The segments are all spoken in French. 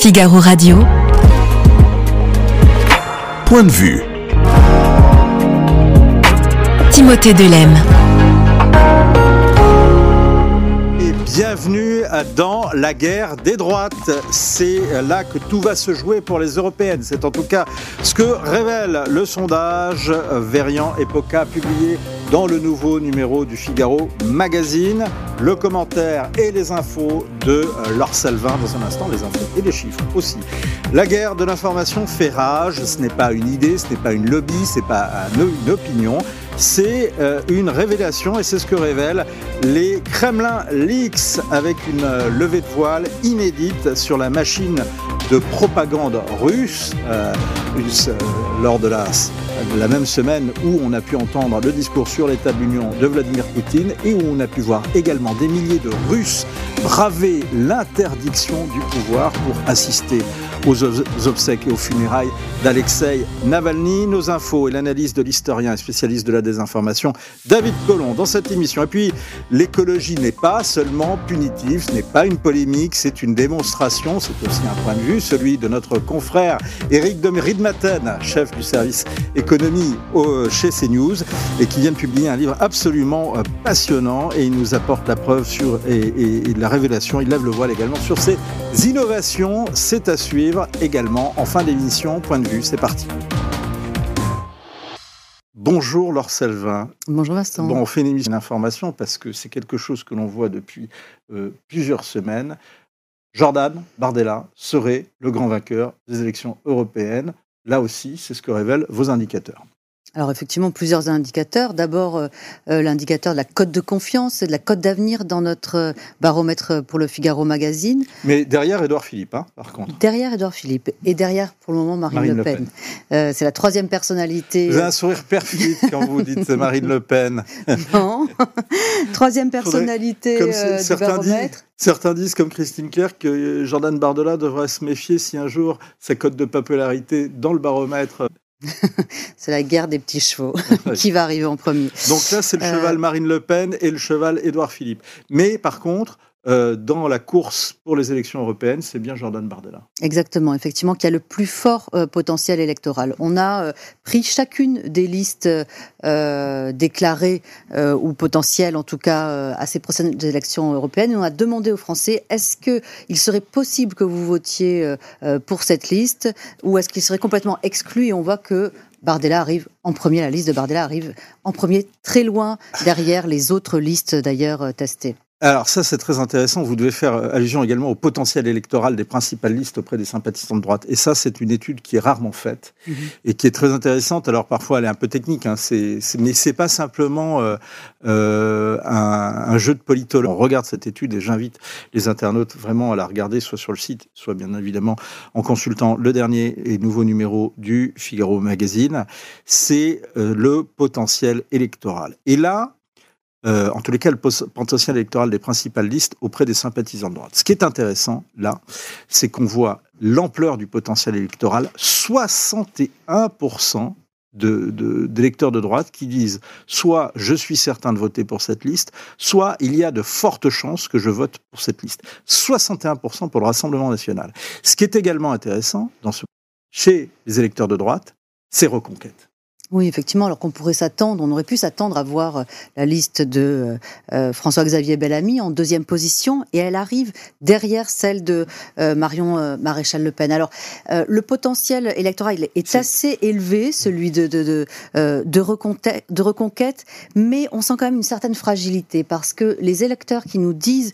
Figaro Radio. Point de vue. Timothée Delem. Et bienvenue dans la guerre des droites. C'est là que tout va se jouer pour les européennes. C'est en tout cas ce que révèle le sondage Verian Epoca publié dans le nouveau numéro du Figaro Magazine. Le commentaire et les infos de Laure Salvin dans un instant, les infos et les chiffres aussi. La guerre de l'information fait rage. Ce n'est pas une idée, ce n'est pas une lobby, ce n'est pas une opinion c'est euh, une révélation et c'est ce que révèlent les Kremlin Leaks avec une euh, levée de voile inédite sur la machine de propagande russe euh, lors de la, la même semaine où on a pu entendre le discours sur l'état de l'Union de Vladimir Poutine et où on a pu voir également des milliers de Russes braver l'interdiction du pouvoir pour assister aux obsèques et aux funérailles d'Alexei Navalny. Nos infos et l'analyse de l'historien et spécialiste de la désinformation David Collomb dans cette émission. Et puis, l'écologie n'est pas seulement punitive, ce n'est pas une polémique, c'est une démonstration, c'est aussi un point de vue, celui de notre confrère Eric de Ridmaten, chef du service économie chez CNews, et qui vient de publier un livre absolument euh, passionnant et il nous apporte la preuve sur, et, et la révélation, il lève le voile également sur ces innovations. C'est à suivre également en fin d'émission. Point de vue, c'est parti. Bonjour Laure Selvin. Bonjour Vincent. Bon, on fait une émission d'information parce que c'est quelque chose que l'on voit depuis euh, plusieurs semaines. Jordan Bardella serait le grand vainqueur des élections européennes. Là aussi, c'est ce que révèlent vos indicateurs. Alors effectivement, plusieurs indicateurs. D'abord, euh, euh, l'indicateur de la cote de confiance et de la cote d'avenir dans notre euh, baromètre pour le Figaro Magazine. Mais derrière Édouard Philippe, hein, par contre. Derrière Édouard Philippe. Et derrière, pour le moment, Marine, Le Pen. c'est la troisième personnalité. Vous avez un sourire perfide quand vous dites Marine Le Pen. non. troisième personnalité Comme du baromètre. Certains disent, comme Christine Kerr, que Jordan Bardella devrait se méfier si un jour sa cote de popularité dans le baromètre c'est la guerre des petits chevaux qui va arriver en premier. Donc là, c'est le euh, cheval Marine Le Pen et le cheval Édouard Philippe. Mais par contre, euh, dans la course pour les élections européennes, c'est bien Jordan Bardella. Exactement, effectivement, qui a le plus fort euh, potentiel électoral. On a euh, pris chacune des listes déclarées ou potentielles, en tout cas, à ces prochaines élections européennes, et on a demandé aux Français est-ce qu'il serait possible que vous votiez pour cette liste ou est-ce qu'il serait complètement exclu? Et on voit que Bardella arrive en premier, la liste de Bardella arrive en premier, très loin derrière les autres listes d'ailleurs testées. Alors ça, c'est très intéressant. Vous devez faire euh, allusion également au potentiel électoral des principales listes auprès des sympathisants de droite. Et ça, c'est une étude qui est rarement faite mhm. et qui est très intéressante. Alors parfois, elle est un peu technique, hein. c'est, mais c'est pas simplement euh, euh, un, jeu de politologue. On regarde cette étude et j'invite les internautes vraiment à la regarder, soit sur le site, soit bien évidemment en consultant le dernier et nouveau numéro du Figaro Magazine. C'est le potentiel électoral. Et là, euh, en tous les cas, le potentiel électoral des principales listes auprès des sympathisants de droite. Ce qui est intéressant, là, c'est qu'on voit l'ampleur du potentiel électoral. 61% d'électeurs de, de droite qui disent soit je suis certain de voter pour cette liste, soit il y a de fortes chances que je vote pour cette liste. 61% pour le Rassemblement national. Ce qui est également intéressant dans ce, chez les électeurs de droite, c'est Reconquête. Oui, effectivement, alors qu'on pourrait s'attendre, on aurait pu s'attendre à voir euh, la liste de euh, euh, François-Xavier Bellamy en deuxième position, et elle arrive derrière celle de Marion Maréchal Le Pen. Alors, le potentiel électoral est, assez élevé, celui de, de, de, de, reconquête, de reconquête, mais on sent quand même une certaine fragilité, parce que les électeurs qui nous disent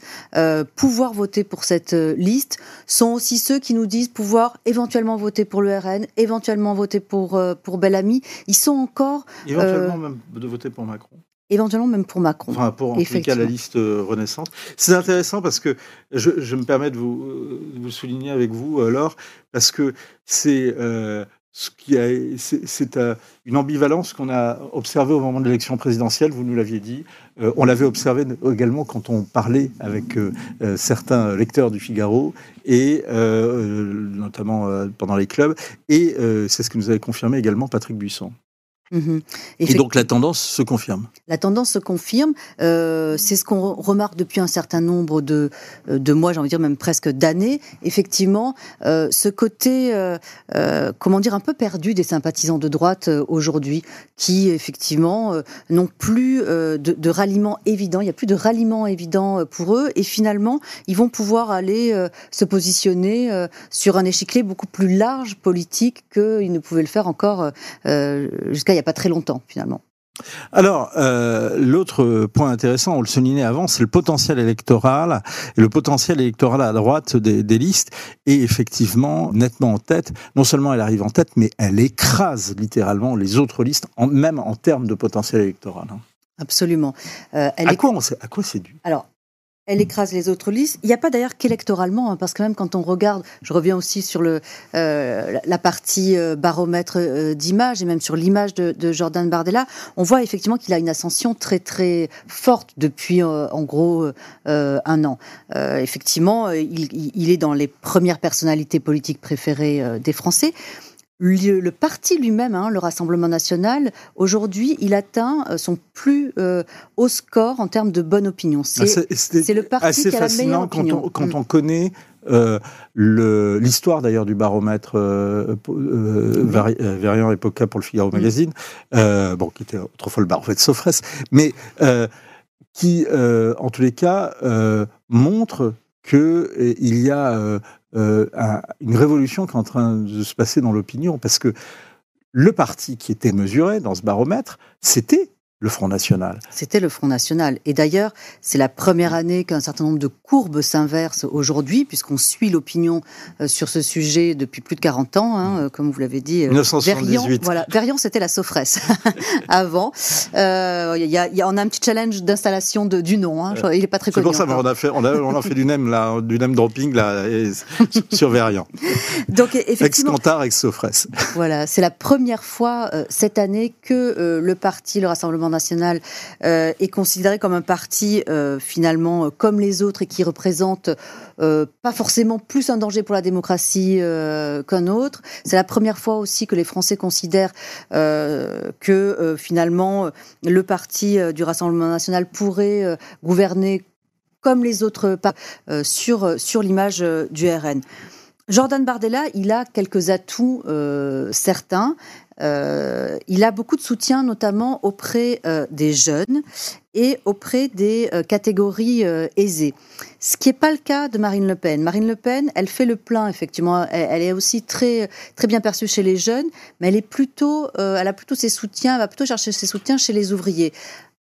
pouvoir voter pour cette liste sont aussi ceux qui nous disent pouvoir éventuellement voter pour le RN, éventuellement voter pour, pour Bellamy. Ils encore. Éventuellement euh, même de voter pour Macron. Éventuellement même pour Macron. Enfin, pour en tout cas la liste euh, Renaissance. C'est intéressant parce que je, me permets de vous, euh, vous souligner avec vous, alors, parce que c'est ce qui a, c'est une ambivalence qu'on a observée au moment de l'élection présidentielle. Vous nous l'aviez dit. on l'avait observé également quand on parlait avec certains lecteurs du Figaro et notamment pendant les clubs. Et c'est ce que nous avait confirmé également Patrick Buisson. Mhm. Et donc la tendance se confirme. La tendance se confirme. Euh, c'est ce qu'on remarque depuis un certain nombre de, euh, de mois, j'ai envie de dire même presque d'années. Effectivement, euh, ce côté, comment dire, un peu perdu des sympathisants de droite aujourd'hui, qui effectivement n'ont plus de, de, ralliement évident. Il n'y a plus de ralliement évident pour eux, et finalement, ils vont pouvoir aller se positionner sur un échiquier beaucoup plus large politique qu'ils ne pouvaient le faire encore jusqu'à il n'y a pas très longtemps finalement. Alors, euh, l'autre point intéressant, on le soulignait avant, c'est le potentiel électoral. Et le potentiel électoral à droite des, listes est effectivement nettement en tête. Non seulement elle arrive en tête, mais elle écrase littéralement les autres listes, même en termes de potentiel électoral. Hein. Absolument. Euh, elle à, quoi à quoi c'est dû? Alors, elle écrase les autres listes. Il n'y a pas d'ailleurs qu'électoralement, hein, parce que même quand on regarde, je reviens aussi sur euh, la partie euh, baromètre euh, d'image et même sur l'image de, de, Jordan Bardella, on voit effectivement qu'il a une ascension très très forte depuis en gros un an. effectivement, il, il, est dans les premières personnalités politiques préférées des Français le, parti lui-même, hein, le Rassemblement national, aujourd'hui, il atteint euh, son plus euh, haut score en termes de bonne opinion. Ah, c'est le parti qui a la meilleure opinion. Quand on, quand mm. on connaît euh, l'histoire d'ailleurs du baromètre euh, euh, Variant Epoca pour le Figaro mm. Magazine, bon, qui était autrefois le baromètre Sofres, mais qui, en tous les cas, montre qu'il y a euh, une révolution qui est en train de se passer dans l'opinion, parce que le parti qui était mesuré dans ce baromètre, c'était le Front National. C'était le Front National. Et d'ailleurs, c'est la première année qu'un certain nombre de courbes s'inversent aujourd'hui, puisqu'on suit l'opinion euh, sur ce sujet depuis plus de 40 ans, hein, euh, comme vous l'avez dit. 1978. voilà, Verian, c'était la Sofresse avant. Euh, y a, y a, on a un petit challenge d'installation du nom. Hein. Il n'est pas très connu. C'est pour ça qu'on a fait, on a, on a fait du name là, du name dropping là, sur Verian. Donc effectivement. Ex-Cantar, ex-Sofresse. Voilà, c'est la première fois cette année que le parti, le Rassemblement national euh, est considéré comme un parti euh, finalement euh, comme les autres et qui représente pas forcément plus un danger pour la démocratie qu'un autre. C'est la première fois aussi que les Français considèrent que finalement le parti du Rassemblement national pourrait gouverner comme les autres sur, sur l'image du RN. Jordan Bardella, il a quelques atouts certains. Euh, il a beaucoup de soutien, notamment auprès euh, des jeunes et auprès des euh, catégories aisées. Ce qui n'est pas le cas de Marine Le Pen. Marine Le Pen, elle fait le plein, effectivement. Elle, est aussi très, très bien perçue chez les jeunes, mais elle, est plutôt, elle a plutôt ses soutiens, elle va plutôt chercher ses soutiens chez les ouvriers.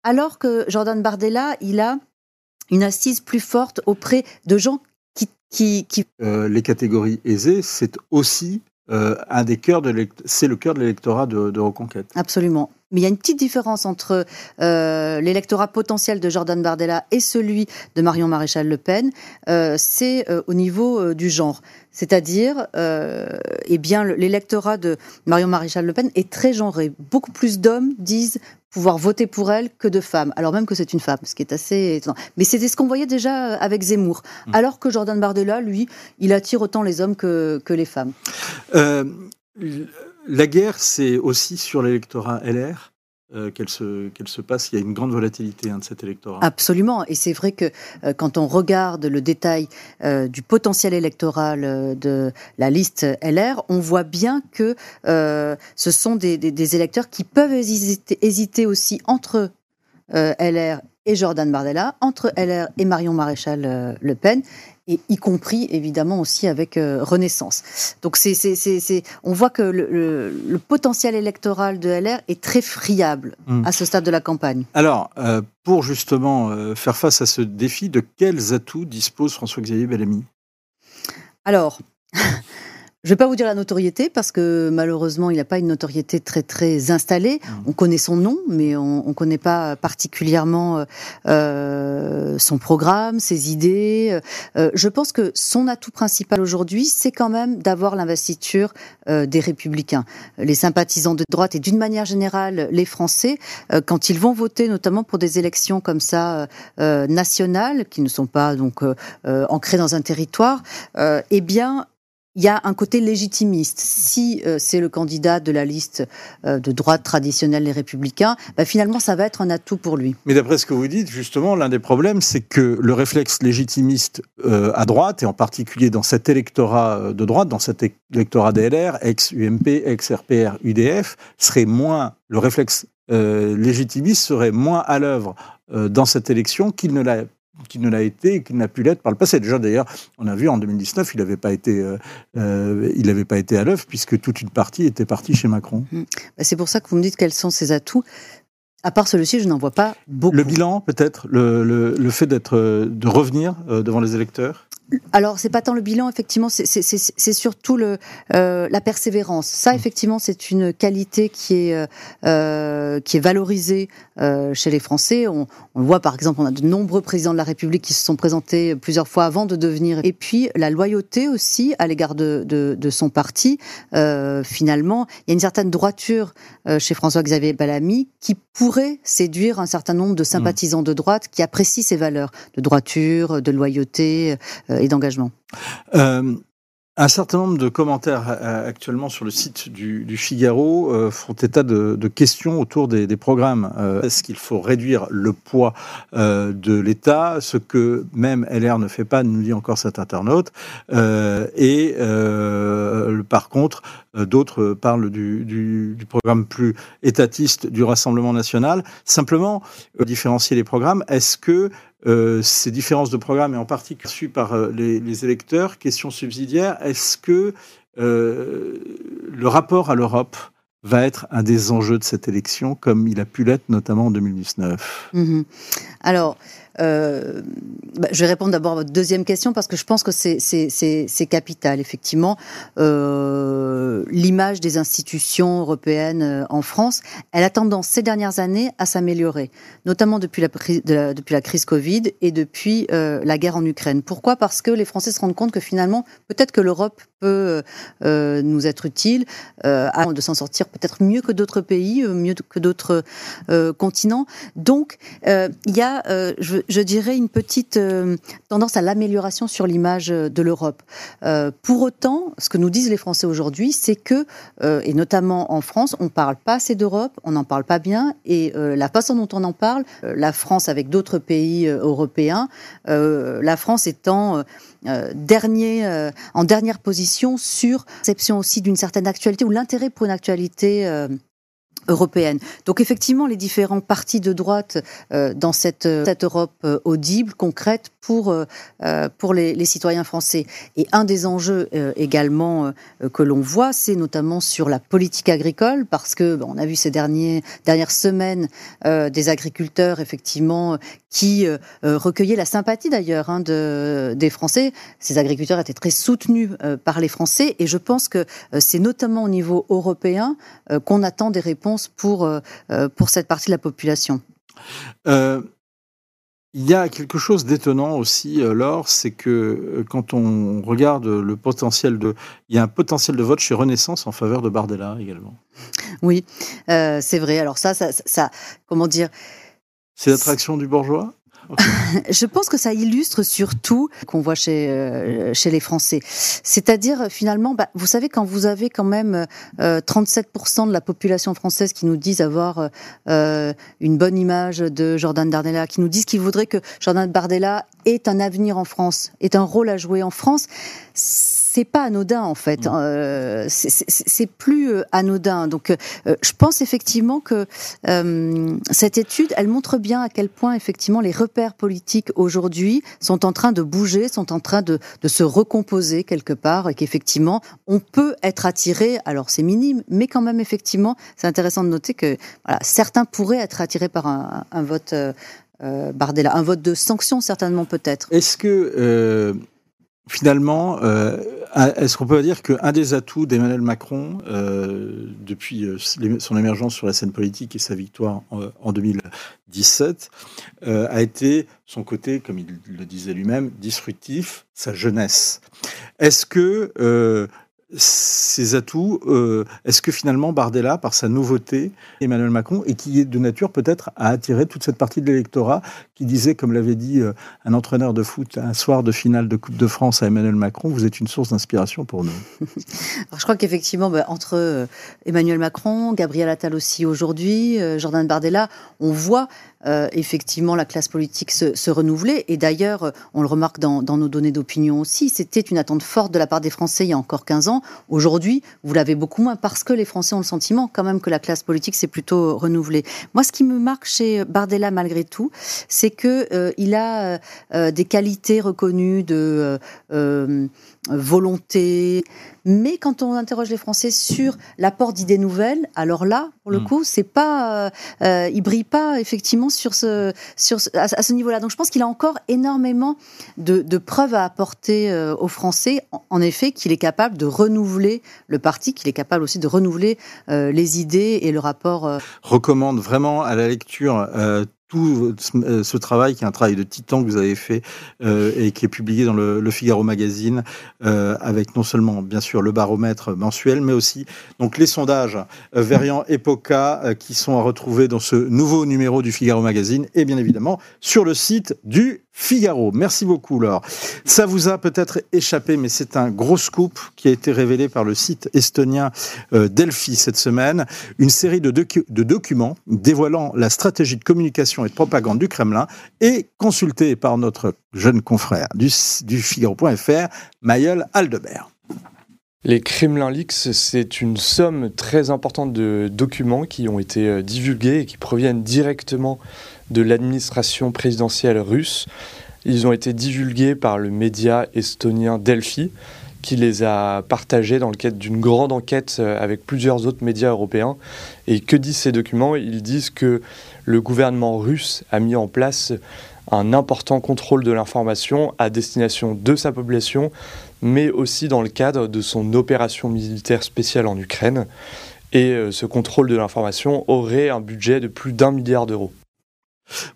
Alors que Jordan Bardella, il a une assise plus forte auprès de gens qui... les catégories aisées, c'est aussi euh, un des cœurs de c'est le cœur de l'électorat de, Reconquête. Absolument. Mais il y a une petite différence entre euh, l'électorat potentiel de Jordan Bardella et celui de Marion Maréchal Le Pen, euh, c'est au niveau du genre. C'est-à-dire, eh bien, l'électorat de Marion Maréchal Le Pen est très genré. Beaucoup plus d'hommes disent pouvoir voter pour elle que de femmes, alors même que c'est une femme, ce qui est assez étonnant. Mais c'était ce qu'on voyait déjà avec Zemmour, mmh. alors que Jordan Bardella, lui, il attire autant les hommes que, que les femmes. Euh, la guerre, c'est aussi sur l'électorat LR euh, qu'elle se, qu'elle se passe. Il y a une grande volatilité hein, de cet électorat. Absolument. Et c'est vrai que euh, quand on regarde le détail euh, du potentiel électoral de la liste LR, on voit bien que ce sont des, électeurs qui peuvent hésiter, hésiter aussi entre LR et Jordan Bardella, entre LR et Marion Maréchal Le Pen et y compris évidemment aussi avec euh, Renaissance. Donc c'est, c'est, c'est, on voit que le, le, potentiel électoral de LR est très friable hmm. à ce stade de la campagne. Alors, euh, pour justement euh, faire face à ce défi, de quels atouts dispose François-Xavier Bellamy? Alors, Je ne vais pas vous dire la notoriété parce que malheureusement, il n'a pas une notoriété très très installée. Mmh. On connaît son nom, mais on ne connaît pas particulièrement euh, son programme, ses idées. Euh, je pense que son atout principal aujourd'hui, c'est quand même d'avoir l'investiture euh, des Républicains, les sympathisants de droite et d'une manière générale les Français, euh, quand ils vont voter, notamment pour des élections comme ça euh, nationales, qui ne sont pas donc ancrées dans un territoire, eh bien il y a un côté légitimiste. Si euh, c'est le candidat de la liste euh, de droite traditionnelle les républicains, bah, finalement, ça va être un atout pour lui. Mais d'après ce que vous dites, justement, l'un des problèmes, c'est que le réflexe légitimiste euh, à droite, et en particulier dans cet électorat de droite, dans cet électorat DLR, ex-UMP, ex-RPR, UDF, serait moins, le réflexe légitimiste serait moins à l'œuvre dans cette élection qu'il ne l'a qui ne l'a été et qui n'a pu l'être par le passé. Déjà, d'ailleurs, on a vu en 2019, il n'avait pas été, euh, euh, il n'avait pas été à l'œuvre puisque toute une partie était partie chez Macron. Mmh. Bah, c'est pour ça que vous me dites quels sont ses atouts. À part celui-ci, je n'en vois pas beaucoup. Le bilan, peut-être, le, le, le, fait d'être, de revenir euh, devant les électeurs? Alors, c'est pas tant le bilan, effectivement, c'est surtout le, euh, la persévérance. Ça, effectivement, c'est une qualité qui est, euh, euh, qui est valorisée chez les Français. On, on, le voit, par exemple, on a de nombreux présidents de la République qui se sont présentés plusieurs fois avant de devenir. Et puis, la loyauté aussi à l'égard de, de, de, son parti. finalement, il y a une certaine droiture chez François-Xavier Bellamy qui pourrait séduire un certain nombre de sympathisants de droite qui apprécient ces valeurs de droiture, de loyauté et d'engagement. Euh, un certain nombre de commentaires euh, actuellement sur le site du, Figaro euh, font état de, questions autour des, programmes. Est-ce qu'il faut réduire le poids de l'État Ce que même LR ne fait pas, nous dit encore cet internaute. et par contre, d'autres parlent du, du, programme plus étatiste du Rassemblement national. Simplement, différencier les programmes, est-ce que euh, ces différences de programme, et en particulier perçues par euh, les, électeurs, question subsidiaire, est-ce que euh, le rapport à l'Europe va être un des enjeux de cette élection, comme il a pu l'être notamment en 2019 mmh Alors, euh, bah, je vais répondre d'abord à votre deuxième question parce que je pense que c'est capital, effectivement. Euh, L'image des institutions européennes euh, en France, elle a tendance ces dernières années à s'améliorer, notamment depuis la, depuis la crise Covid et depuis la guerre en Ukraine. Pourquoi? Parce que les Français se rendent compte que finalement, peut-être que l'Europe peut nous être utile euh, de s'en sortir peut-être mieux que d'autres pays, mieux que d'autres continents. Donc, il y a, je, je dirais, une petite euh, tendance à l'amélioration sur l'image de l'Europe. Euh, pour autant, ce que nous disent les Français aujourd'hui, c'est que, euh, et notamment en France, on ne parle pas assez d'Europe, on n'en parle pas bien, et la façon dont on en parle, la France avec d'autres pays européens, la France étant... dernier, en dernière position sur l'exception aussi d'une certaine actualité ou l'intérêt pour une actualité Donc effectivement, les différents partis de droite euh, dans cette, euh, Europe euh, audible, concrète pour, pour les, citoyens français. Et un des enjeux également que l'on voit, c'est notamment sur la politique agricole, parce que bon, on a vu ces derniers, dernières semaines des agriculteurs effectivement qui recueillaient la sympathie d'ailleurs hein, de, des Français. Ces agriculteurs étaient très soutenus par les Français, et je pense que c'est notamment au niveau européen qu'on attend des réponses pour, euh, euh, pour cette partie de la population euh, il y a quelque chose d'étonnant aussi, Laure, c'est que quand on regarde le potentiel de... Il y a un potentiel de vote chez Renaissance en faveur de Bardella également. Oui, c'est vrai. Alors ça, ça, ça comment dire? C'est l'attraction du bourgeois? je pense que ça illustre surtout qu'on voit chez euh, chez les Français. C'est-à-dire finalement, bah, vous savez quand vous avez quand même 37% euh, de la population française qui nous disent avoir euh, une bonne image de Jordan Bardella, qui nous disent qu'ils voudraient que Jordan Bardella ait un avenir en France, ait un rôle à jouer en France pas anodin en fait. Mm. Euh, c'est plus euh, anodin. Donc, euh, je pense effectivement que cette étude, elle montre bien à quel point effectivement les repères politiques aujourd'hui sont en train de bouger, sont en train de, se recomposer quelque part, et qu'effectivement on peut être attiré. Alors c'est minime, mais quand même effectivement, c'est intéressant de noter que voilà, certains pourraient être attirés par un, vote. Bardella, un vote de sanction certainement peut-être. Est-ce que finalement, euh, est-ce qu'on peut dire qu'un des atouts d'Emmanuel Macron, euh, depuis euh, son émergence sur la scène politique et sa victoire en, 2017, a été son côté, comme il le disait lui-même, disruptif, sa jeunesse. Est-ce que ses atouts, euh, est-ce que finalement Bardella, par sa nouveauté, Emmanuel Macron, et qui est de nature peut-être à attirer toute cette partie de l'électorat qui disait, comme l'avait dit euh, un entraîneur de foot un soir de finale de Coupe de France à Emmanuel Macron, vous êtes une source d'inspiration pour nous. je crois qu'effectivement, bah, entre euh, Emmanuel Macron, Gabriel Attal aussi aujourd'hui, Jordan Bardella, on voit euh, effectivement la classe politique se, renouveler. Et d'ailleurs, euh, on le remarque dans, nos données d'opinion aussi, c'était une attente forte de la part des Français il y a encore 15 ans. Aujourd'hui, vous l'avez beaucoup moins parce que les Français ont le sentiment quand même que la classe politique s'est plutôt renouvelée. Moi, ce qui me marque chez Bardella malgré tout, c'est que euh, il a des qualités reconnues de volonté. Mais quand on interroge les Français sur l'apport d'idées nouvelles, alors là, pour le hmm. coup, c'est pas, euh, euh, il brille pas effectivement sur ce, sur à, ce niveau-là. Donc je pense qu'il a encore énormément de, preuves à apporter euh, aux Français. En, effet, qu'il est capable de renouveler le parti, qu'il est capable aussi de renouveler les idées et le rapport. Recommande vraiment à la lecture tout euh, ce travail, qui est un travail de titan que vous avez fait euh, et qui est publié dans le, Figaro Magazine, euh, avec non seulement bien sûr le baromètre mensuel, mais aussi donc les sondages euh, Verian Epoca euh, qui sont à retrouver dans ce nouveau numéro du Figaro Magazine et bien évidemment sur le site du Figaro. Merci beaucoup, Laure. Ça vous a peut-être échappé, mais c'est un gros scoop qui a été révélé par le site estonien Delphi cette semaine. Une série de, documents dévoilant la stratégie de communication et de propagande du Kremlin est consultée par notre jeune confrère du, du Figaro.fr, Mayel Aldebert. Les Kremlin Leaks, c'est une somme très importante de documents qui ont été euh, divulgués et qui proviennent directement de l'administration présidentielle russe. Ils ont été divulgués par le média estonien Delphi, qui les a partagés dans le cadre d'une grande enquête euh, avec plusieurs autres médias européens. Et que disent ces documents? Ils disent que le gouvernement russe a mis en place un important contrôle de l'information à destination de sa population, mais aussi dans le cadre de son opération militaire spéciale en Ukraine. Et euh, ce contrôle de l'information aurait un budget de plus d'un milliard d'euros.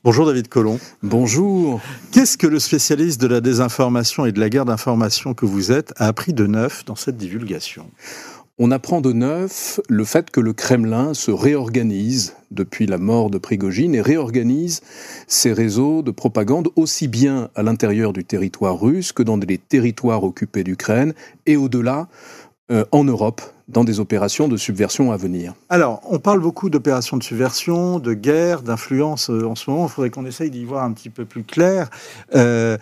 Bonjour David Collomb. Bonjour. Qu'est-ce que le spécialiste de la désinformation et de la guerre d'information que vous êtes a appris de neuf dans cette divulgation? On apprend de neuf le fait que le Kremlin se réorganise depuis la mort de Prigogine et réorganise ses réseaux de propagande aussi bien à l'intérieur du territoire russe que dans les territoires occupés d'Ukraine et au-delà euh, en Europe dans des opérations de subversion à venir. Alors, on parle beaucoup d'opérations de subversion, de guerre, d'influence euh, en ce moment. Il faudrait qu'on essaye d'y voir un petit peu plus clair. Euh,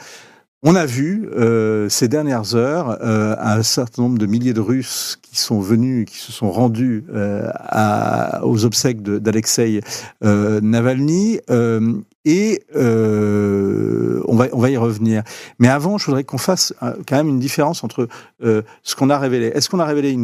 on a vu euh, ces dernières heures euh, un certain nombre de milliers de Russes qui sont venus, qui se sont rendus euh, aux obsèques d'Alexei Navalny. et on va, y revenir. Mais avant, je voudrais qu'on fasse quand même une différence entre ce qu'on a révélé. Est-ce qu'on a révélé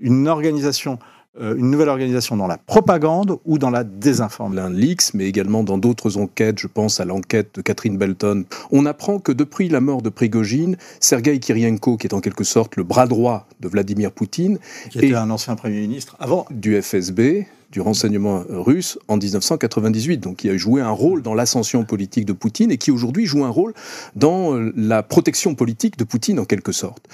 une, organisation euh, une nouvelle organisation dans la propagande ou dans la désinformation. Leaks, mais également dans d'autres enquêtes, je pense à l'enquête de Catherine Belton, on apprend que depuis la mort de Prigogine, Sergei Kirienko, qui est en quelque sorte le bras droit de Vladimir Poutine, qui était un ancien Premier ministre avant du FSB, du renseignement russe en 1998, donc qui a joué un rôle dans l'ascension politique de Poutine et qui aujourd'hui joue un rôle dans euh, la protection politique de Poutine en quelque sorte.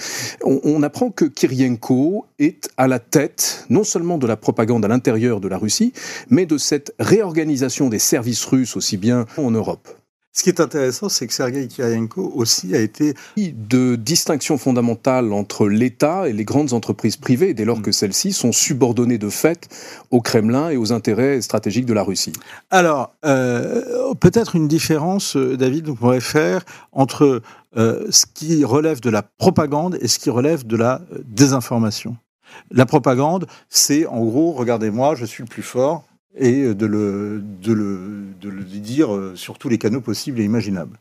On, apprend que Kirienko est à la tête non seulement de la propagande à l'intérieur de la Russie, mais de cette réorganisation des services russes aussi bien en Europe. Ce qui est intéressant, c'est que Sergei Kirienko aussi a été... De distinction fondamentale entre l'État et les grandes entreprises privées, dès lors mm. que celles-ci sont subordonnées de fait au Kremlin et aux intérêts stratégiques de la Russie. Alors, euh, peut-être une différence, euh, David, on pourrait faire entre euh, ce qui relève de la propagande et ce qui relève de la désinformation. La propagande, c'est en gros, regardez-moi, je suis le plus fort, et de le, de le, de le dire sur tous les canaux possibles et imaginables.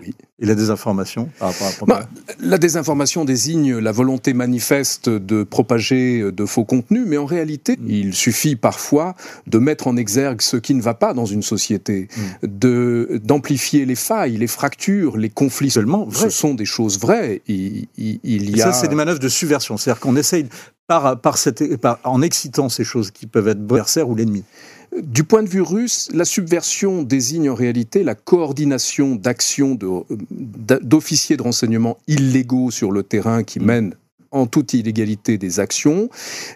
Oui. Et la désinformation par rapport à bah, La désinformation désigne la volonté manifeste de propager de faux contenus, mais en réalité, mm. il suffit parfois de mettre en exergue ce qui ne va pas dans une société, mm. de d'amplifier les failles, les fractures, les conflits. Seulement, ce sont des choses vraies. Il, y a... Ça, c'est des manœuvres de subversion. C'est-à-dire qu'on essaye par, par, cette, par, en excitant ces choses qui peuvent être l'adversaire ou l'ennemi. Du point de vue russe, la subversion désigne en réalité la coordination d'actions d'officiers de, renseignement illégaux sur le terrain qui mm. mènent en toute illégalité des actions,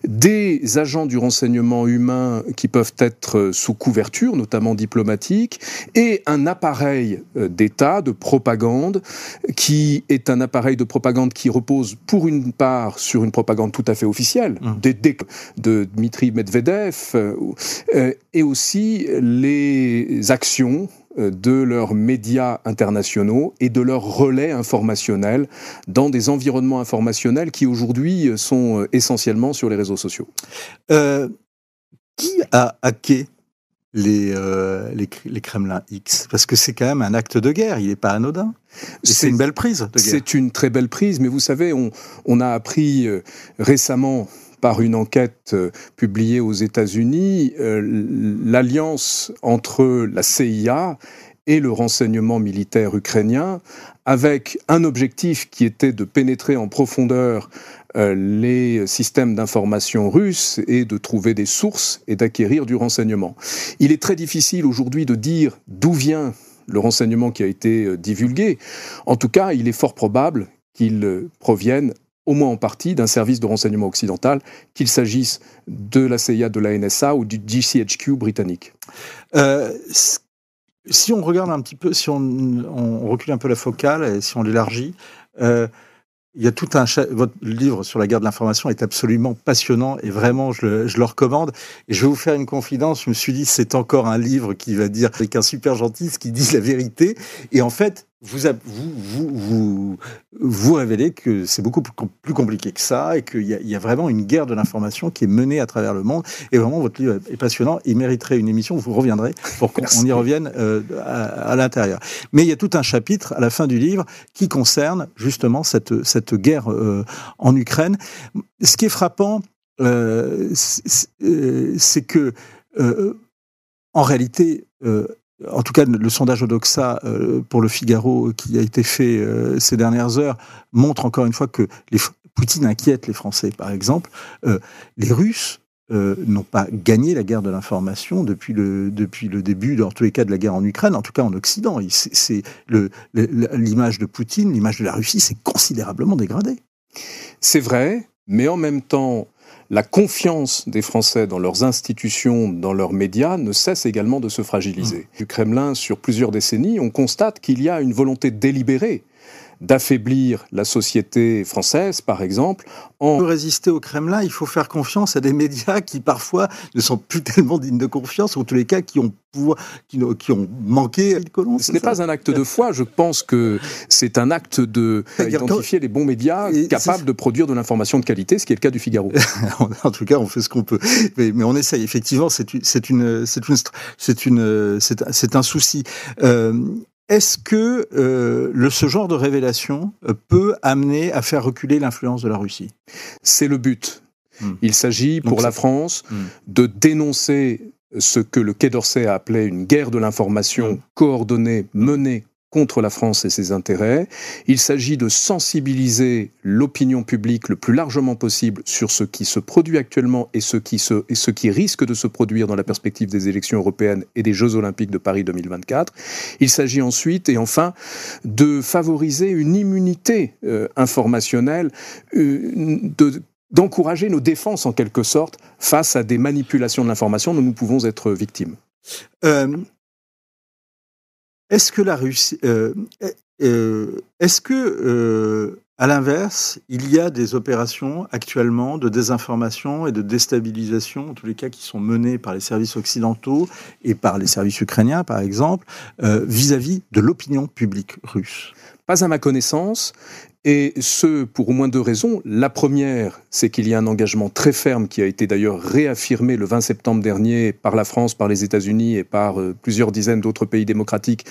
des agents du renseignement humain qui peuvent être sous couverture, notamment diplomatique, et un appareil euh, d'État de propagande qui est un appareil de propagande qui repose pour une part sur une propagande tout à fait officielle, mmh. de Dmitri Medvedev, euh, euh, et aussi les actions de leurs médias internationaux et de leurs relais informationnels dans des environnements informationnels qui aujourd'hui sont euh, essentiellement sur les réseaux sociaux. Euh, qui a hacké les, les, Kremlin X? Parce que c'est quand même un acte de guerre, il n'est pas anodin. C'est une belle prise C'est une très belle prise, mais vous savez, on, on a appris récemment par une enquête euh, publiée aux États-Unis, euh, l'alliance entre la CIA et le renseignement militaire ukrainien, avec un objectif qui était de pénétrer en profondeur euh, les systèmes d'information russes et de trouver des sources et d'acquérir du renseignement. Il est très difficile aujourd'hui de dire d'où vient le renseignement qui a été divulgué. En tout cas, il est fort probable qu'il provienne au moins en partie, d'un service de renseignement occidental, qu'il s'agisse de la CIA, de la NSA ou du GCHQ britannique. Euh, si on regarde un petit peu, si on, recule un peu la focale et si on l'élargit, euh, il y a tout un votre livre sur la guerre de l'information est absolument passionnant et vraiment je le, recommande. Et je vais vous faire une confidence. Je me suis dit c'est encore un livre qui va dire avec un super gentil ce qui dit la vérité. Et en fait, vous, vous, vous, vous, révélez que c'est beaucoup plus compliqué que ça et qu'il y, y, a vraiment une guerre de l'information qui est menée à travers le monde. Et vraiment, votre livre est passionnant. Il mériterait une émission. Vous reviendrez pour qu'on y revienne euh, à, l'intérieur. Mais il y a tout un chapitre à la fin du livre qui concerne justement cette, cette guerre euh, en Ukraine. Ce qui est frappant, euh, euh c'est que en réalité, en tout cas, le sondage Odoxa euh, pour le Figaro qui a été fait euh, ces dernières heures montre encore une fois que Poutine inquiète les Français, par exemple. Euh, les Russes n'ont pas gagné la guerre de l'information depuis le, depuis le début, dans tous les cas, de la guerre en Ukraine, en tout cas en Occident. L'image de Poutine, l'image de la Russie, s'est considérablement dégradée. C'est vrai, mais en même temps, la confiance des Français dans leurs institutions, dans leurs médias, ne cesse également de se fragiliser. Du Kremlin, sur plusieurs décennies, on constate qu'il y a une volonté délibérée d'affaiblir la société française, par exemple. En... Pour résister au Kremlin, il faut faire confiance à des médias qui parfois ne sont plus tellement dignes de confiance, ou en tous les cas qui ont, qui, qui ont manqué à Ce n'est pas un acte de foi, je pense que c'est un acte de identifier les bons médias capables de produire de l'information de qualité, ce qui est le cas du Figaro. en tout cas, on fait ce qu'on peut. Mais, on essaye, effectivement, c'est une, une, une, un souci. Euh, est-ce que euh, ce genre de révélation euh, peut amener à faire reculer l'influence de la Russie? C'est le but. Hmm. Il s'agit pour la France hmm. de dénoncer ce que le Quai d'Orsay a appelé une guerre de l'information hmm. coordonnée, menée contre la France et ses intérêts. Il s'agit de sensibiliser l'opinion publique le plus largement possible sur ce qui se produit actuellement et ce qui, se, et ce qui risque de se produire dans la perspective des élections européennes et des Jeux olympiques de Paris 2024. Il s'agit ensuite et enfin de favoriser une immunité euh, informationnelle, euh, de d'encourager nos défenses en quelque sorte face à des manipulations de l'information dont nous pouvons être victimes. Euh, est-ce que euh, euh, euh, à l'inverse, il y a des opérations actuellement de désinformation et de déstabilisation, en tous les cas qui sont menées par les services occidentaux et par les services ukrainiens, par exemple, vis-à-vis de l'opinion publique russe? Pas à ma connaissance. Et ce, pour au moins deux raisons. La première, c'est qu'il y a un engagement très ferme qui a été d'ailleurs réaffirmé le 20 septembre dernier par la France, par les États-Unis et par euh, plusieurs dizaines d'autres pays démocratiques,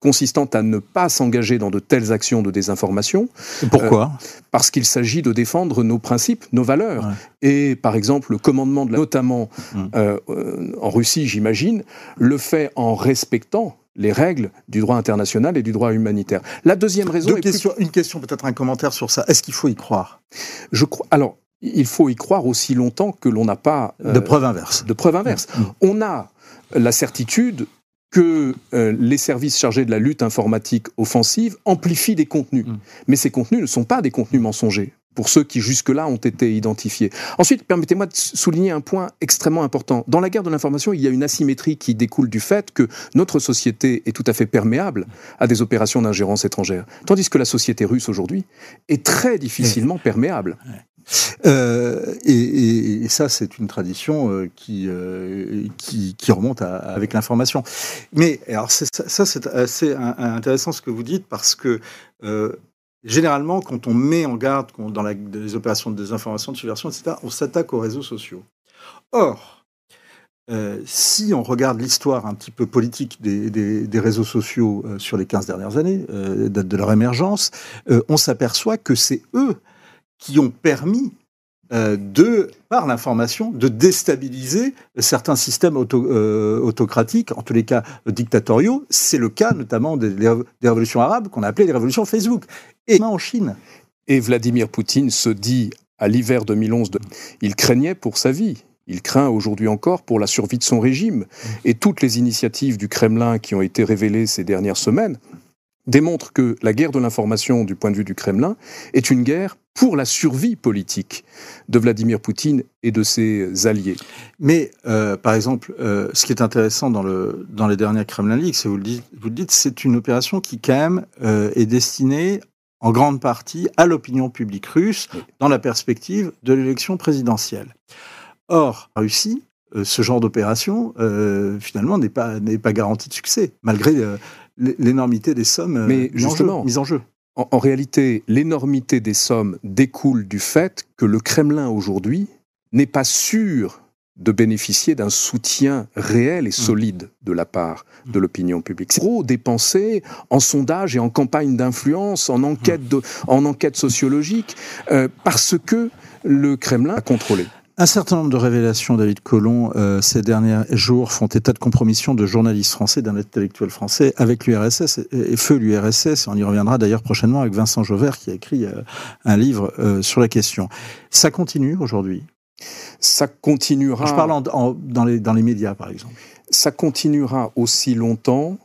consistant à ne pas s'engager dans de telles actions de désinformation. pourquoi? Euh, Parce qu'il s'agit de défendre nos principes, nos valeurs. Et par exemple, le commandement, de la, notamment mmh. euh, en Russie, j'imagine, le fait en respectant les règles du droit international et du droit humanitaire. La deuxième raison est Une question, peut-être un commentaire sur ça. Est-ce qu'il faut y croire? Je crois. Alors, il faut y croire aussi longtemps que l'on n'a pas euh, de preuves inverses. De preuves inverses. Mm. On a la certitude que euh, les services chargés de la lutte informatique offensive amplifient des contenus. Mm. Mais ces contenus ne sont pas des contenus mensongers pour ceux qui jusque-là ont été identifiés. Ensuite, permettez-moi de souligner un point extrêmement important. Dans la guerre de l'information, il y a une asymétrie qui découle du fait que notre société est tout à fait perméable à des opérations d'ingérence étrangère, tandis que la société russe aujourd'hui est très difficilement perméable. Euh, et, ça, c'est une tradition euh, euh, qui, qui, remonte avec l'information. Mais alors, ça, c'est assez intéressant ce que vous dites parce que généralement, quand on met en garde dans les opérations de désinformation, de subversion, etc., on s'attaque aux réseaux sociaux. Or, si on regarde l'histoire un petit peu politique des, réseaux sociaux sur les 15 dernières années, date de leur émergence, on s'aperçoit que c'est eux qui ont permis euh, de, par l'information, de déstabiliser certains systèmes euh, autocratiques, en tous les cas dictatoriaux. C'est le cas notamment des, révolutions arabes qu'on a appelées les révolutions Facebook. Et en Chine. Et Vladimir Poutine se dit à l'hiver 2011, il craignait pour sa vie. Il craint aujourd'hui encore pour la survie de son régime. Et toutes les initiatives du Kremlin qui ont été révélées ces dernières semaines démontrent que la guerre de l'information du point de vue du Kremlin est une guerre pour la survie politique de Vladimir Poutine et de ses alliés. Mais, euh, par exemple, euh, ce qui est intéressant dans, le, dans les dernières Kremlin Leaks, c'est vous le dites, vous le dites c'est une opération qui, quand même, euh, est destinée en grande partie à l'opinion publique russe dans la perspective de l'élection présidentielle. Or, la Russie, ce genre d'opération, finalement, n'est pas, n'est pas garantie de succès, malgré l'énormité des sommes Mais justement, mises en jeu en, réalité, l'énormité des sommes découle du fait que le Kremlin aujourd'hui n'est pas sûr de bénéficier d'un soutien réel et mmh. solide de la part de l'opinion publique. C'est trop dépensé en sondages et en campagnes d'influence, en enquête, mmh. en enquête sociologique, euh, parce que le Kremlin a contrôlé. Un certain nombre de révélations, David Colomb, euh, ces derniers jours font état de compromission de journalistes français, d'un intellectuel français avec l'URSS et, feu l'URSS. On y reviendra d'ailleurs prochainement avec Vincent Jauvert qui a écrit euh, un livre euh, sur la question. Ça continue aujourd'hui? Ça continuera. Je parle dans, les, dans les médias, par exemple. Ça continuera aussi longtemps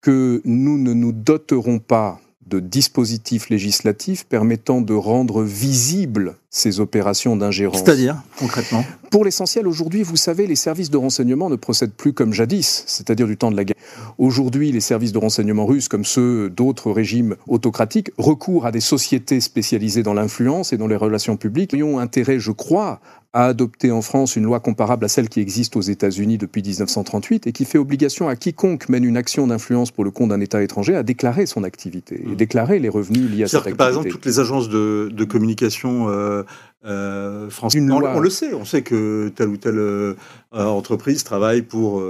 que nous ne nous doterons pas de dispositifs législatifs permettant de rendre visibles ces opérations d'ingérence. C'est-à-dire, concrètement Pour l'essentiel, aujourd'hui, vous savez, les services de renseignement ne procèdent plus comme jadis, c'est-à-dire du temps de la guerre. Aujourd'hui, les services de renseignement russes, comme ceux d'autres régimes autocratiques, recourent à des sociétés spécialisées dans l'influence et dans les relations publiques. Ils ont intérêt, je crois, à adopter en France une loi comparable à celle qui existe aux États-Unis depuis 1938 et qui fait obligation à quiconque mène une action d'influence pour le compte d'un État étranger à déclarer son activité et mmh. déclarer les revenus liés à cette activité. Par exemple, toutes les agences de, communication euh, euh, on, on, le sait, on sait que telle ou telle euh, entreprise travaille pour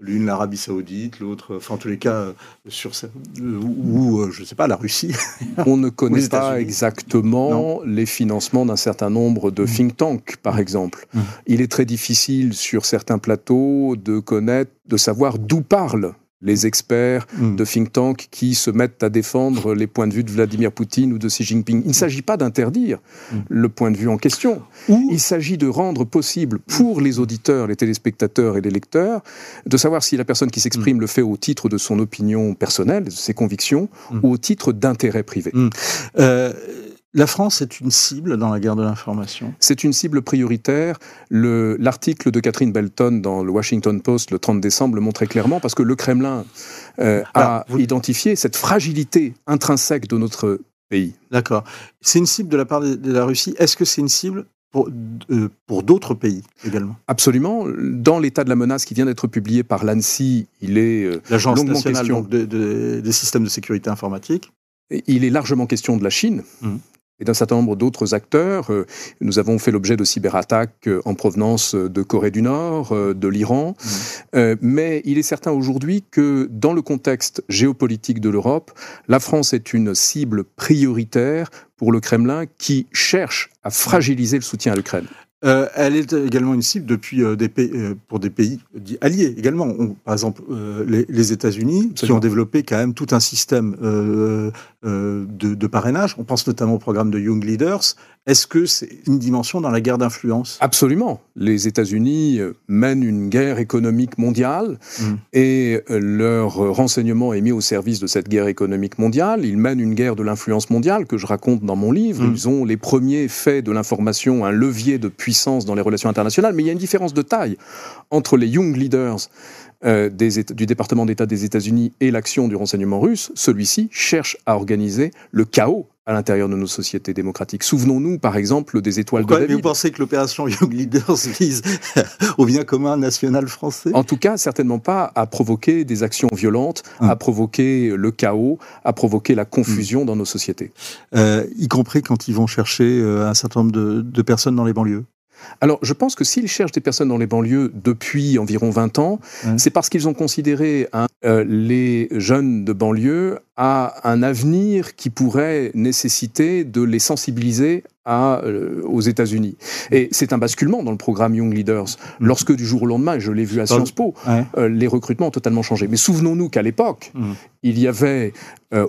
l'une l'Arabie Saoudite, l'autre, enfin en tous les cas, euh, sur ou, euh, je ne sais pas, la Russie. On ne connaît pas exactement les financements d'un certain nombre de mm. think tanks, par mm. exemple. Mm. Il est très difficile sur certains plateaux de connaître, de savoir d'où parlent les experts hmm. de think tank qui se mettent à défendre les points de vue de Vladimir Poutine ou de Xi Jinping. Il ne s'agit pas d'interdire hmm. le point de vue en question. Il s'agit de rendre possible pour les auditeurs, les téléspectateurs et les lecteurs de savoir si la personne qui s'exprime hmm. le fait au titre de son opinion personnelle, de ses convictions, ou au titre d'intérêt privé. Euh, la France est une cible dans la guerre de l'information C'est une cible prioritaire. L'article de Catherine Belton dans le Washington Post le 30 décembre le montrait clairement parce que le Kremlin euh, a identifié cette fragilité intrinsèque de notre pays. D'accord. C'est une cible de la part de, la Russie. Est-ce que c'est une cible pour, euh, pour d'autres pays également? Absolument. Dans l'état de la menace qui vient d'être publié par l'ANSI, il est euh, l'Agence nationale des systèmes de sécurité informatique. Il est largement question de la Chine, mmh et d'un certain nombre d'autres acteurs. Euh, nous avons fait l'objet de cyberattaques euh, en provenance euh, de Corée du Nord, de l'Iran. Mmh. Mais il est certain aujourd'hui que dans le contexte géopolitique de l'Europe, la France est une cible prioritaire pour le Kremlin qui cherche à fragiliser le soutien à l'Ukraine. Euh, elle est également une cible depuis euh, des pays, euh, pour des pays alliés également. par exemple, les, États-Unis qui ont développé quand même tout un système de, de, parrainage. On pense notamment au programme de Young Leaders. Est-ce que c'est une dimension dans la guerre d'influence? Absolument. Les États-Unis mènent une guerre économique mondiale mm. et leur renseignement est mis au service de cette guerre économique mondiale. Ils mènent une guerre de l'influence mondiale que je raconte dans mon livre. Mm. Ils ont les premiers faits de l'information un levier de puissance dans les relations internationales, mais il y a une différence de taille entre les Young Leaders euh, des, du département d'État des États-Unis et l'action du renseignement russe. Celui-ci cherche à organiser le chaos à l'intérieur de nos sociétés démocratiques. Souvenons-nous, par exemple, des étoiles de David. Vous pensez que l'opération Young Leaders vise au bien commun national français? En tout cas, certainement pas à provoquer des actions violentes, à hum. provoquer le chaos, à provoquer la confusion hum. dans nos sociétés. Euh, y compris quand ils vont chercher euh, un certain nombre de personnes dans les banlieues alors, je pense que s'ils cherchent des personnes dans les banlieues depuis environ 20 ans, c'est parce qu'ils ont considéré hein, euh, les jeunes de banlieue à un avenir qui pourrait nécessiter de les sensibiliser à, euh, aux États-Unis. Et c'est un basculement dans le programme Young Leaders. Mm. Lorsque du jour au lendemain, et je l'ai vu à Sciences Po, euh, les recrutements ont totalement changé. Mais souvenons-nous qu'à l'époque, mm. il y avait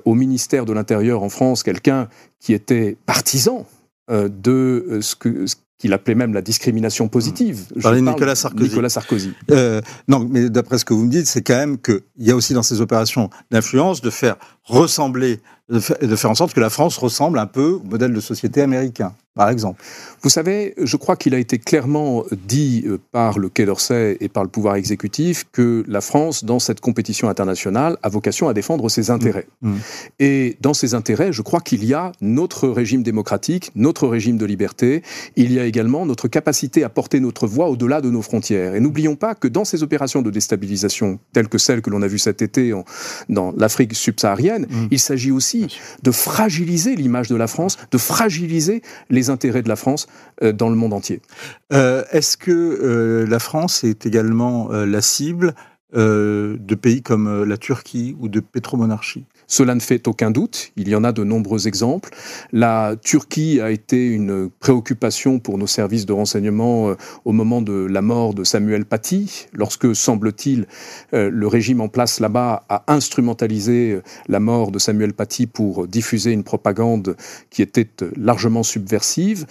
au ministère de l'Intérieur en France quelqu'un qui était partisan de ce que, qu'il appelait même la discrimination positive. Je parlais Nicolas Sarkozy. Nicolas Sarkozy. Euh, non, mais d'après ce que vous me dites, c'est quand même qu'il y a aussi dans ces opérations d'influence de faire ressembler de faire en sorte que la France ressemble un peu au modèle de société américain, par exemple. Vous savez, je crois qu'il a été clairement dit euh, par le Quai d'Orsay et par le pouvoir exécutif que la France, dans cette compétition internationale, a vocation à défendre ses intérêts. Mmh. Mmh. Et dans ses intérêts, je crois qu'il y a notre régime démocratique, notre régime de liberté, il y a également notre capacité à porter notre voix au-delà de nos frontières. Et n'oublions pas que dans ces opérations de déstabilisation, telles que celles que l'on a vues cet été en, dans l'Afrique subsaharienne, mmh. il s'agit aussi de fragiliser l'image de la France, de fragiliser les intérêts de la France euh, dans le monde entier. Euh, est-ce que euh, la France est également la cible de pays comme la Turquie ou de pétromonarchies cela ne fait aucun doute, il y en a de nombreux exemples. La Turquie a été une préoccupation pour nos services de renseignement euh, au moment de la mort de Samuel Paty, lorsque, semble-t-il, euh, le régime en place là-bas a instrumentalisé euh, la mort de Samuel Paty pour diffuser une propagande qui était largement subversive.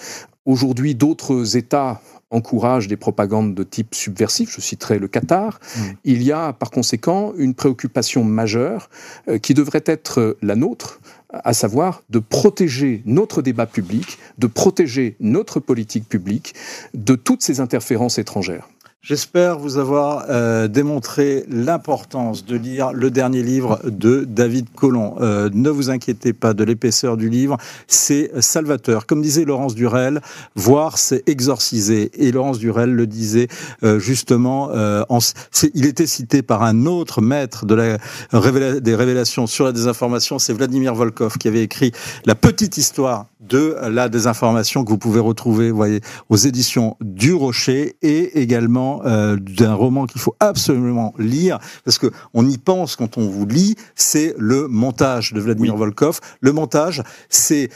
Aujourd'hui, d'autres États encourage des propagandes de type subversif, je citerai le Qatar, mm. il y a par conséquent une préoccupation majeure euh, qui devrait être la nôtre, à savoir de protéger notre débat public, de protéger notre politique publique de toutes ces interférences étrangères. J'espère vous avoir euh, démontré l'importance de lire le dernier livre de David Collomb. Euh, ne vous inquiétez pas de l'épaisseur du livre, c'est salvateur. Comme disait Laurence Durel, voir c'est exorciser. Et Laurence Durel le disait euh, justement, en, il était cité par un autre maître de la des révélations sur la désinformation, c'est Vladimir Volkov qui avait écrit La petite histoire de la désinformation que vous pouvez retrouver, voyez, aux éditions du Rocher et également euh, d'un roman qu'il faut absolument lire parce que on y pense quand on vous lit, c'est le montage de Vladimir Volkov. Le montage, c'est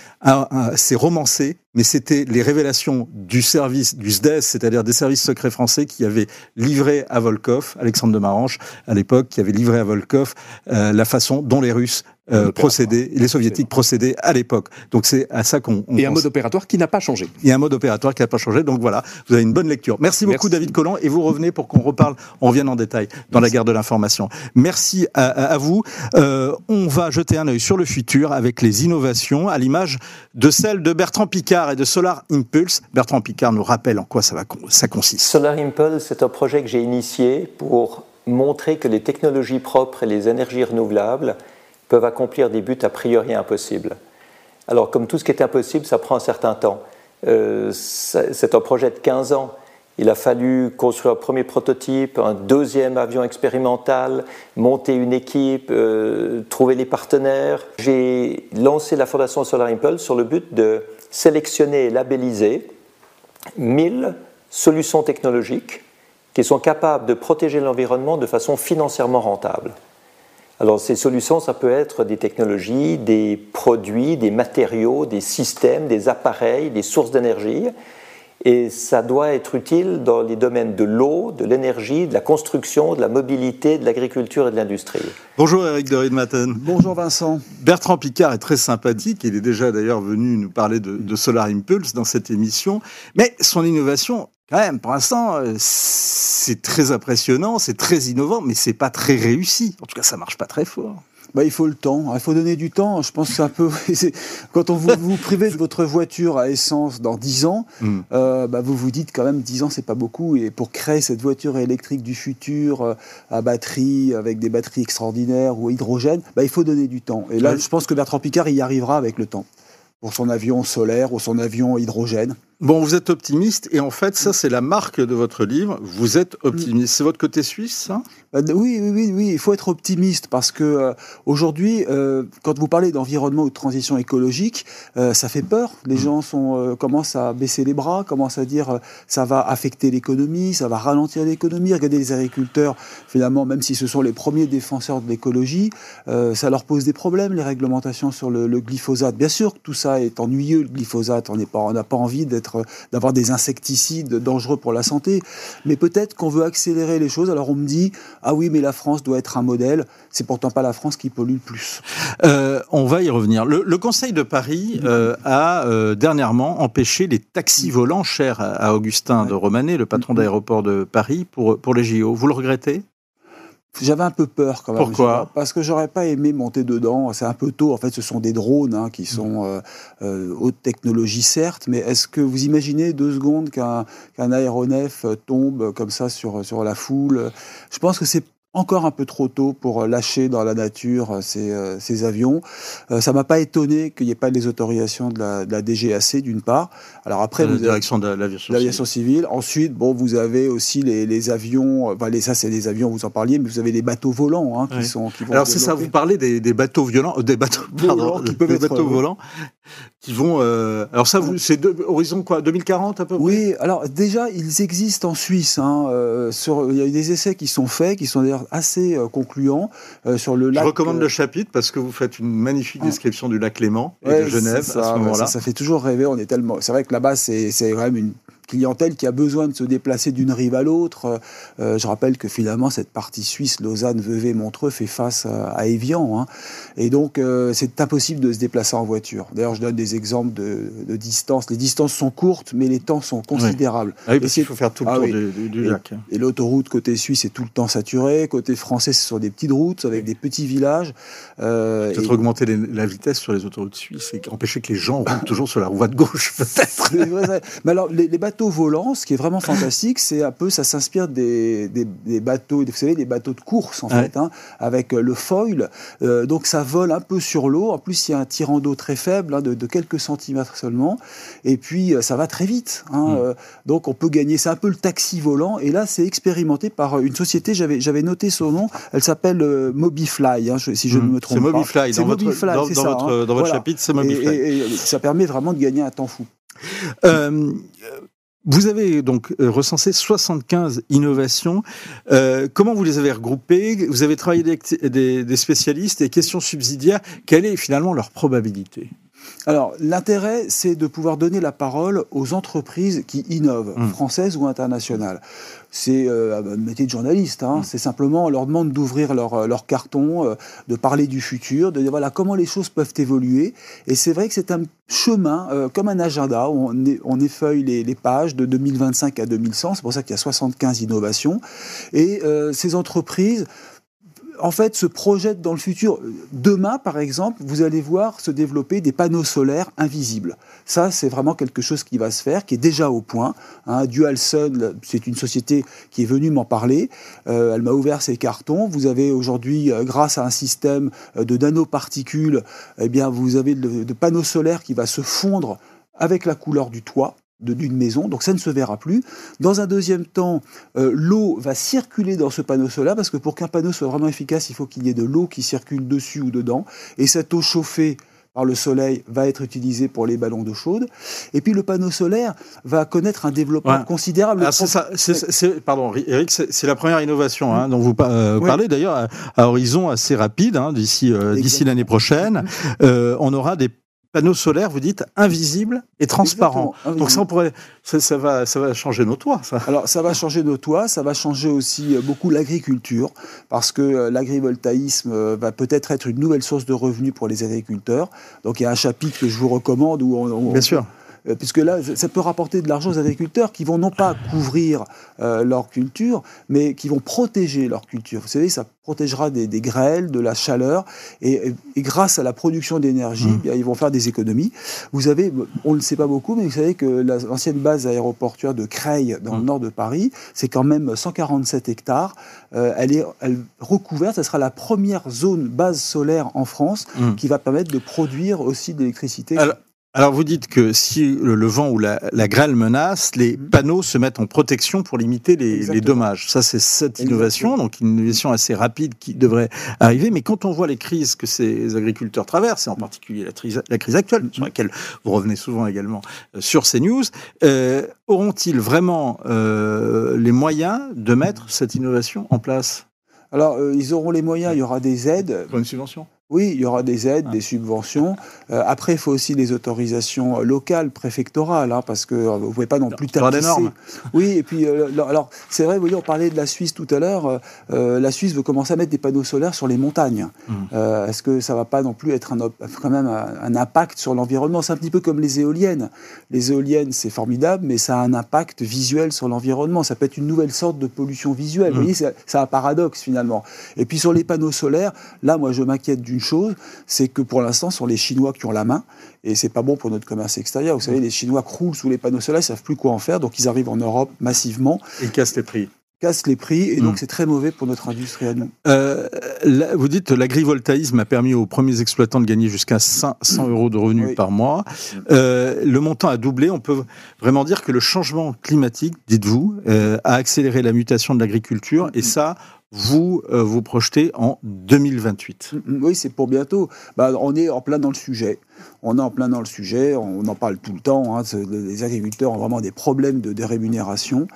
c'est romancé, mais c'était les révélations du service du SDES, c'est-à-dire des services secrets français qui avaient livré à Volkov, Alexandre de Marange à l'époque, qui avait livré à Volkov euh, la façon dont les Russes euh, procéder, les soviétiques procédaient à l'époque. Donc c'est à ça qu'on. Et un mode opératoire qui n'a pas changé. Et un mode opératoire qui n'a pas changé. Donc voilà, vous avez une bonne lecture. Merci beaucoup David Collant et vous revenez pour qu'on reparle, on revienne en détail dans la guerre de l'information. Merci à, vous. Euh, on va jeter un œil sur le futur avec les innovations à l'image de celle de Bertrand Picard et de Solar Impulse. Bertrand Picard nous rappelle en quoi ça, va, ça consiste. Solar Impulse, c'est un projet que j'ai initié pour montrer que les technologies propres et les énergies renouvelables peuvent accomplir des buts a priori impossibles. Alors, comme tout ce qui est impossible, ça prend un certain temps. Euh, c'est un projet de 15 ans. Il a fallu construire un premier prototype, un deuxième avion expérimental, monter une équipe, euh, trouver les partenaires. J'ai lancé la Fondation Solar Impulse sur le but de sélectionner et labelliser 1000 solutions technologiques qui sont capables de protéger l'environnement de façon financièrement rentable. Alors ces solutions, ça peut être des technologies, des produits, des matériaux, des systèmes, des appareils, des sources d'énergie. Et ça doit être utile dans les domaines de l'eau, de l'énergie, de la construction, de la mobilité, de l'agriculture et de l'industrie. Bonjour Eric de Riedmatten. Bonjour Vincent. Bertrand Picard est très sympathique. Il est déjà d'ailleurs venu nous parler de, de, Solar Impulse dans cette émission. Mais son innovation, quand même, pour l'instant, euh, c'est très impressionnant, c'est très innovant, mais c'est pas très réussi. En tout cas, ça marche pas très fort bah, il faut le temps. Il faut donner du temps. Je pense que c'est un peu. Quand on vous, vous privez de votre voiture à essence dans 10 ans, mm. euh, bah, vous vous dites quand même 10 ans, c'est pas beaucoup. Et pour créer cette voiture électrique du futur euh, à batterie, avec des batteries extraordinaires ou hydrogène, bah, il faut donner du temps. Et là, je pense que Bertrand Picard y arrivera avec le temps. Pour son avion solaire ou son avion hydrogène. Bon, vous êtes optimiste, et en fait, ça, c'est la marque de votre livre. Vous êtes optimiste. C'est votre côté suisse, ça? Euh, oui, oui, oui, oui, il faut être optimiste parce que euh, aujourd'hui, euh, quand vous parlez d'environnement ou de transition écologique, ça fait peur. Les mm. gens sont, commencent à baisser les bras, commencent à dire ça va affecter l'économie, ça va ralentir l'économie. Regardez les agriculteurs, finalement, même si ce sont les premiers défenseurs de l'écologie, ça leur pose des problèmes, les réglementations sur le, glyphosate. Bien sûr que tout ça est ennuyeux, le glyphosate, on n'a pas envie d'être d'avoir des insecticides dangereux pour la santé. Mais peut-être qu'on veut accélérer les choses. Alors on me dit ah oui, mais la France doit être un modèle. C'est pourtant pas la France qui pollue le plus. Euh, on va y revenir. Le, Conseil de Paris euh, a euh, dernièrement empêché les taxis volants chers à, Augustin de Romanet, le patron d'aéroport de Paris, pour, pour les JO. Vous le regrettez? J'avais un peu peur quand même. Pourquoi? Parce que j'aurais pas aimé monter dedans. C'est un peu tôt. En fait, ce sont des drones hein, qui sont euh, euh, haute technologie, certes, mais est-ce que vous imaginez deux secondes qu'un aéronef tombe comme ça sur, sur la foule? Je pense que c'est encore un peu trop tôt pour lâcher dans la nature ces, euh, ces avions. Euh, ça m'a pas étonné qu'il n'y ait pas les autorisations de la, de la DGAC d'une part. Alors après, la direction de l'aviation civile. Ensuite, bon, vous avez aussi les, les avions. Enfin, les, ça, c'est des avions. Vous en parliez, mais vous avez les bateaux volants hein, qui sont. Qui vont Alors c'est ça. Vous parlez des, des bateaux violents, euh, des bateaux, pardon, qui peuvent des être, bateaux volants qui vont. Euh, alors ça, c'est horizon quoi, 2040 à peu près? Oui. Alors déjà, ils existent en Suisse. Hein, euh, sur, il y a eu des essais qui sont faits, qui sont d'ailleurs assez euh, concluant euh, sur le lac. Je recommande le chapitre parce que vous faites une magnifique ah. description du lac Léman et de Genève à ce moment-là. Ça, fait toujours rêver. On est tellement. C'est vrai que là-bas, c'est quand même une clientèle qui a besoin de se déplacer d'une rive à l'autre. Euh, je rappelle que finalement, cette partie suisse, Lausanne, Vevey, Montreux, fait face à, Évian. Hein. Et donc, euh, c'est impossible de se déplacer en voiture. D'ailleurs, je donne des exemples de, de distances. Les distances sont courtes, mais les temps sont considérables. Ah oui, parce qu'il faut faire tout le ah tour du, du, lac. Et, l'autoroute côté suisse est tout le temps saturée. Côté français, ce sont des petites routes avec des petits villages. Euh, peut-être augmenter la vitesse sur les autoroutes suisses et empêcher que les gens roulent toujours sur la voie de gauche, peut-être. mais alors, les, les bateaux volant, ce qui est vraiment fantastique, c'est un peu, ça s'inspire des, des, bateaux, vous savez, des bateaux de course en fait, hein, avec euh, le foil. Euh, donc ça vole un peu sur l'eau. En plus, il y a un tirant d'eau très faible, hein, de, quelques centimètres seulement. Et puis euh, ça va très vite. Hein, mm. donc on peut gagner. C'est un peu le taxi volant. Et là, c'est expérimenté par une société. J'avais j'avais noté son nom. Elle s'appelle Mobifly, si je ne me trompe pas. C'est Mobifly. Dans, votre, dans, dans, votre, dans votre chapitre, c'est Mobifly. Et, et, ça permet vraiment de gagner un temps fou. Euh, vous avez donc euh, recensé 75 innovations. Euh, comment vous les avez regroupées? Vous avez travaillé avec des, des, spécialistes et questions subsidiaires. Quelle est finalement leur probabilité? Alors, l'intérêt, c'est de pouvoir donner la parole aux entreprises qui innovent, mmh. françaises ou internationales. C'est euh, un métier de journaliste, hein. mmh. c'est simplement, on leur demande d'ouvrir leur, euh, leur carton, euh, de parler du futur, de dire voilà comment les choses peuvent évoluer. Et c'est vrai que c'est un chemin, comme un agenda, où on, on effeuille les, les, pages de 2025 à 2100, c'est pour ça qu'il y a 75 innovations. Et ces entreprises en fait, se projette dans le futur. Demain, par exemple, vous allez voir se développer des panneaux solaires invisibles. Ça, c'est vraiment quelque chose qui va se faire, qui est déjà au point. Hein. Dualsun, c'est une société qui est venue m'en parler. Euh, elle m'a ouvert ses cartons. Vous avez aujourd'hui, euh, grâce à un système euh, de nanoparticules, eh bien, vous avez de panneaux solaires qui va se fondre avec la couleur du toit d'une maison, donc ça ne se verra plus. Dans un deuxième temps, euh, l'eau va circuler dans ce panneau solaire, parce que pour qu'un panneau soit vraiment efficace, il faut qu'il y ait de l'eau qui circule dessus ou dedans, et cette eau chauffée par le soleil va être utilisée pour les ballons d'eau chaude. Et puis le panneau solaire va connaître un développement considérable. Ah, ça, pardon, Eric, c'est la première innovation hein, dont vous euh, parlez d'ailleurs à, horizon assez rapide, hein, d'ici euh, l'année prochaine. on aura des panneaux solaires, vous dites, invisibles et transparents. Donc ça, on pourrait, ça, ça va, ça va changer nos toits, ça. Alors ça va changer nos toits, ça va changer aussi euh, beaucoup l'agriculture, parce que euh, l'agrivoltaïsme euh, va peut-être être une nouvelle source de revenus pour les agriculteurs. Donc il y a un chapitre que je vous recommande où on, on- Bien sûr. Euh, puisque là, ça peut rapporter de l'argent aux agriculteurs qui vont non pas couvrir euh, leur culture, mais qui vont protéger leur culture. Vous savez, ça protégera des, des grêles, de la chaleur, et, et- et grâce à la production d'énergie, Mmh. bien, ils vont faire des économies. Vous avez, on ne le sait pas beaucoup, mais vous savez que la- l'ancienne base aéroportuaire de Creil, dans Mmh. le nord de Paris, c'est quand même 147 hectares. Euh, elle est elle, recouverte, ce sera la première zone base solaire en France Mmh. qui va permettre de produire aussi de l'électricité. Alors, vous dites que si le, vent ou la, la grêle menace, les Mhm. panneaux se mettent en protection pour limiter les, dommages. Ça, c'est cette Exactement. innovation, donc une innovation assez rapide qui devrait arriver. Mais quand on voit les crises que ces agriculteurs traversent, et en particulier la, crise- la crise actuelle, sur laquelle vous revenez souvent également euh, sur ces news, euh, auront-ils vraiment euh, les moyens de mettre cette innovation en place? Alors, euh, ils auront les moyens, il y aura des aides. Pour une subvention? Oui, il y aura des aides, Ah. des subventions. Euh, après, il faut aussi des autorisations locales, préfectorales, hein, parce que euh, vous ne pouvez pas non plus tapisser. normes. Oui, et puis, euh, alors- c'est vrai, vous voyez, on parlait de la Suisse tout à l'heure. euh, la Suisse veut commencer à mettre des panneaux solaires sur les montagnes. Euh, Est-ce que ça va pas non plus être un, quand même un, un impact sur l'environnement? C'est un petit peu comme les éoliennes. Les éoliennes, c'est formidable, mais ça a un impact visuel sur l'environnement. Ça peut être une nouvelle sorte de pollution visuelle. Vous Mhm. voyez, c'est c'est un paradoxe finalement. Et puis sur les panneaux solaires, là, moi, je m'inquiète d'une chose, c'est que pour l'instant, ce sont les Chinois qui ont la main, et c'est pas bon pour notre commerce extérieur. Vous savez, les Chinois croulent sous les panneaux solaires, ils savent plus quoi en faire, donc ils arrivent en Europe massivement, Ils cassent les prix. cassent les prix, et donc Mhm. c'est très mauvais pour notre industrie à nous. Euh, là, vous dites l'agrivoltaïsme a permis aux premiers exploitants de gagner jusqu'à 500 euros de revenus Oui. par mois. Euh, le montant a doublé. On peut vraiment dire que le changement climatique, dites-vous, euh, a accéléré la mutation de l'agriculture. Et ça, vous euh, vous projetez en 2028. Mm, Oui, c'est pour bientôt. Bah, on est en plein dans le sujet. On est en plein dans le sujet. On en parle tout le temps. hein. Les agriculteurs ont vraiment des problèmes de, de rémunération.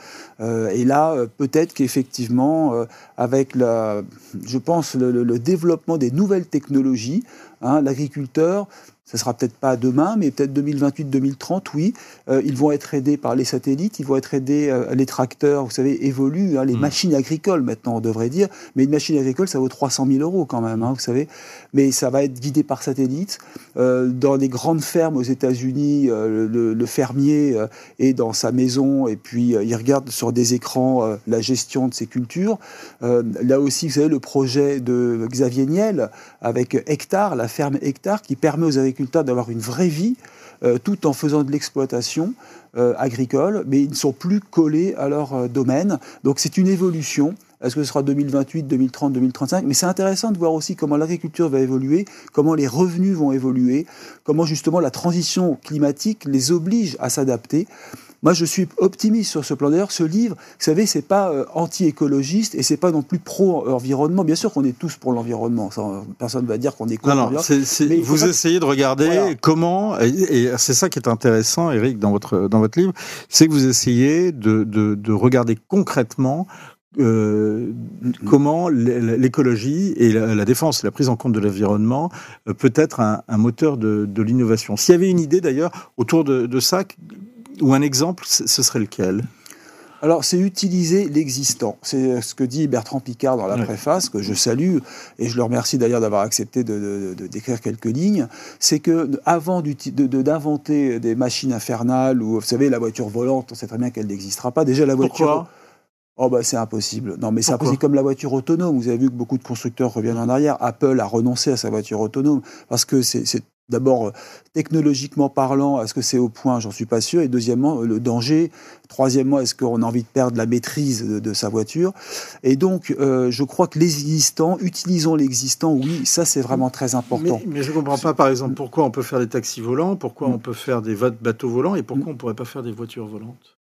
Euh, et là, euh, peut-être qu'effectivement, euh, avec la, je pense, le, le- le développement des nouvelles technologies, hein, l'agriculteur, ce sera peut-être pas demain, mais peut-être 2028-2030, oui, euh, ils vont être aidés par les satellites, ils vont être aidés, euh, les tracteurs, vous savez, évoluent, hein, les Mm. machines agricoles maintenant, on devrait dire, mais une machine agricole, ça vaut 300 000 euros quand même, hein, vous savez, mais ça va être guidé par satellite. Euh, dans les grandes fermes aux États-Unis, euh, le, le fermier est dans sa maison et puis il regarde sur des écrans la gestion de ses cultures. Là aussi, vous savez, le projet de Xavier Niel avec Hectare, la ferme Hectare, qui permet aux agriculteurs d'avoir une vraie vie euh, tout en faisant de l'exploitation euh, agricole, mais ils ne sont plus collés à leur euh, domaine. Donc c'est une évolution. Est-ce que ce sera 2028, 2030, 2035 Mais c'est intéressant de voir aussi comment l'agriculture va évoluer, comment les revenus vont évoluer, comment justement la transition climatique les oblige à s'adapter. Moi, je suis optimiste sur ce plan. D'ailleurs, ce livre, vous savez, c'est pas euh, anti-écologiste et c'est pas non plus pro-environnement. Bien sûr qu'on est tous pour l'environnement. Personne ne va dire qu'on est contre Non, non, l'environnement. vous pas- essayez de regarder Voilà. comment, et, et c'est ça qui est intéressant, Eric, dans votre, dans votre livre, c'est que vous essayez de, de, de regarder concrètement euh, comment l'é- l'écologie et la, la défense, la prise en compte de l'environnement euh, peut être un, un moteur de, de l'innovation. S'il y avait une idée d'ailleurs autour de, de ça, ou un exemple, ce serait lequel? Alors, c'est utiliser l'existant. C'est ce que dit Bertrand Picard dans la préface, que je salue, et je le remercie d'ailleurs d'avoir accepté de, d'écrire quelques lignes. C'est que avant d'uti- de- de- d'inventer des machines infernales, ou vous savez, la voiture volante, on sait très bien qu'elle n'existera pas. Déjà, la voiture. Pourquoi? Oh bah c'est impossible. Non mais c'est impossible comme la voiture autonome. Vous avez vu que beaucoup de constructeurs reviennent en arrière. Apple a renoncé à sa voiture autonome parce que c'est d'abord euh, technologiquement parlant, est-ce que c'est au point J'en suis pas sûr. Et deuxièmement, euh, le danger. Troisièmement, est-ce qu'on a envie de perdre la maîtrise de, de sa voiture Et donc, euh, je crois que l'existant, utilisons l'existant. Oui, ça c'est vraiment très important. Mais, mais je ne comprends pas, par exemple, pourquoi on peut faire des taxis volants, pourquoi Mm. on peut faire des bateaux volants et pourquoi on ne pourrait pas faire des voitures volantes?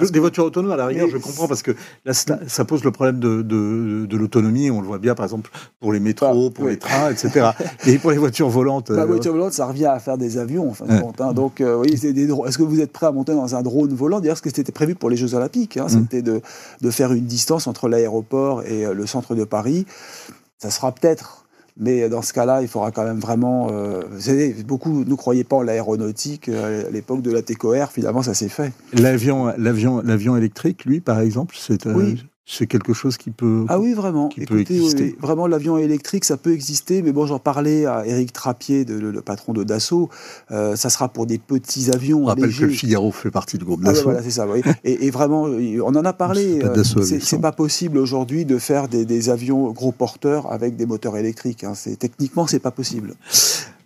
Je- Des voitures autonomes, à la rigueur, Mais je comprends, parce que là, ça, pose le problème de, de, de l'autonomie. On le voit bien, par exemple, pour les métros, pour oui. les trains, etc. Et pour les voitures volantes. La euh, voiture volante, ça revient à faire des avions, en fin de compte. hein. Donc, euh, oui, c'est des est-ce que vous êtes prêt à monter dans un drone volant? D'ailleurs, ce que c'était prévu pour les Jeux Olympiques, hein, Mm. c'était de, de faire une distance entre l'aéroport et euh, le centre de Paris. Ça sera peut-être Mais dans ce cas-là, il faudra quand même vraiment. Euh, vous savez, beaucoup ne croyaient pas en l'aéronautique à l'époque de la TCOR. Finalement, ça s'est fait. L'avion, l'avion, l'avion électrique, lui, par exemple, c'est. Oui c'est quelque chose qui peut. Ah oui, vraiment. Écoutez, vraiment, l'avion électrique, ça peut exister, mais bon, j'en parlais à Éric Trappier, le, patron de Dassault. Euh, ça sera pour des petits avions. On rappelle que le Figaro fait partie du groupe ah Dassault. voilà, c'est ça. Et, vraiment, on en a parlé. C'est pas, possible aujourd'hui de faire des, avions gros porteurs avec des moteurs électriques. Hein. Techniquement, c'est pas possible.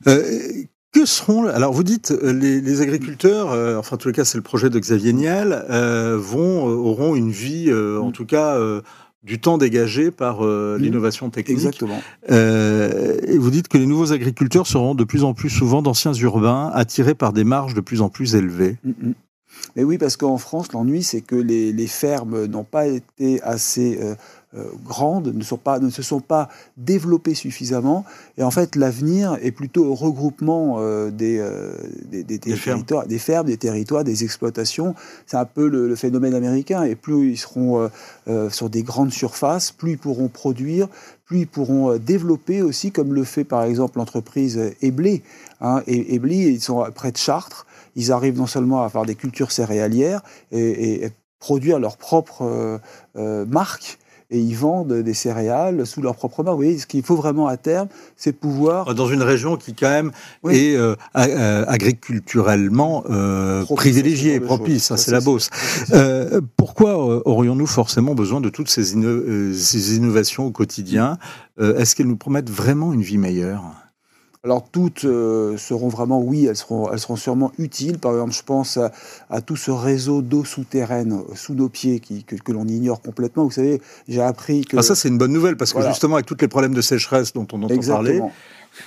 Euh, que seront alors vous dites euh, les, agriculteurs, euh, enfin en tout cas c'est le projet de Xavier Niel, euh, vont auront une vie en mm. tout cas du temps dégagé par mm. l'innovation technique. Exactement. et vous dites que les nouveaux agriculteurs seront de plus en plus souvent d'anciens urbains attirés par des marges de plus en plus élevées. Mm, Mais oui, parce qu'en France, l'ennui, c'est que les, les fermes n'ont pas été assez grandes, ne, sont pas, ne se sont pas développées suffisamment. Et en fait, l'avenir est plutôt au regroupement euh, des, euh, des, des, territoires, des fermes, des territoires, des exploitations. C'est un peu le, phénomène américain. Et plus ils seront sur des grandes surfaces, plus ils pourront produire, plus ils pourront développer aussi, comme le fait par exemple l'entreprise Eblé. Hein. Et Eblé, ils sont près de Chartres. Ils arrivent non seulement à faire des cultures céréalières et, et produire leur propre marque, et ils vendent des céréales sous leur propre main. Vous voyez, ce qu'il faut vraiment à terme, c'est pouvoir... Dans une région qui quand même est euh, euh, agriculturellement euh, privilégiée, propice, hein, c'est la Beauce. pourquoi aurions-nous forcément besoin de toutes ces, ces innovations au quotidien? Est-ce qu'elles nous promettent vraiment une vie meilleure? Alors toutes euh, seront vraiment, oui, elles seront, elles seront sûrement utiles. Par exemple, je pense à, tout ce réseau d'eau souterraine euh, sous nos pieds qui, que, l'on ignore complètement. Vous savez, j'ai appris que... Ah, ça, c'est une bonne nouvelle, parce que justement, avec tous les problèmes de sécheresse dont on entend parler,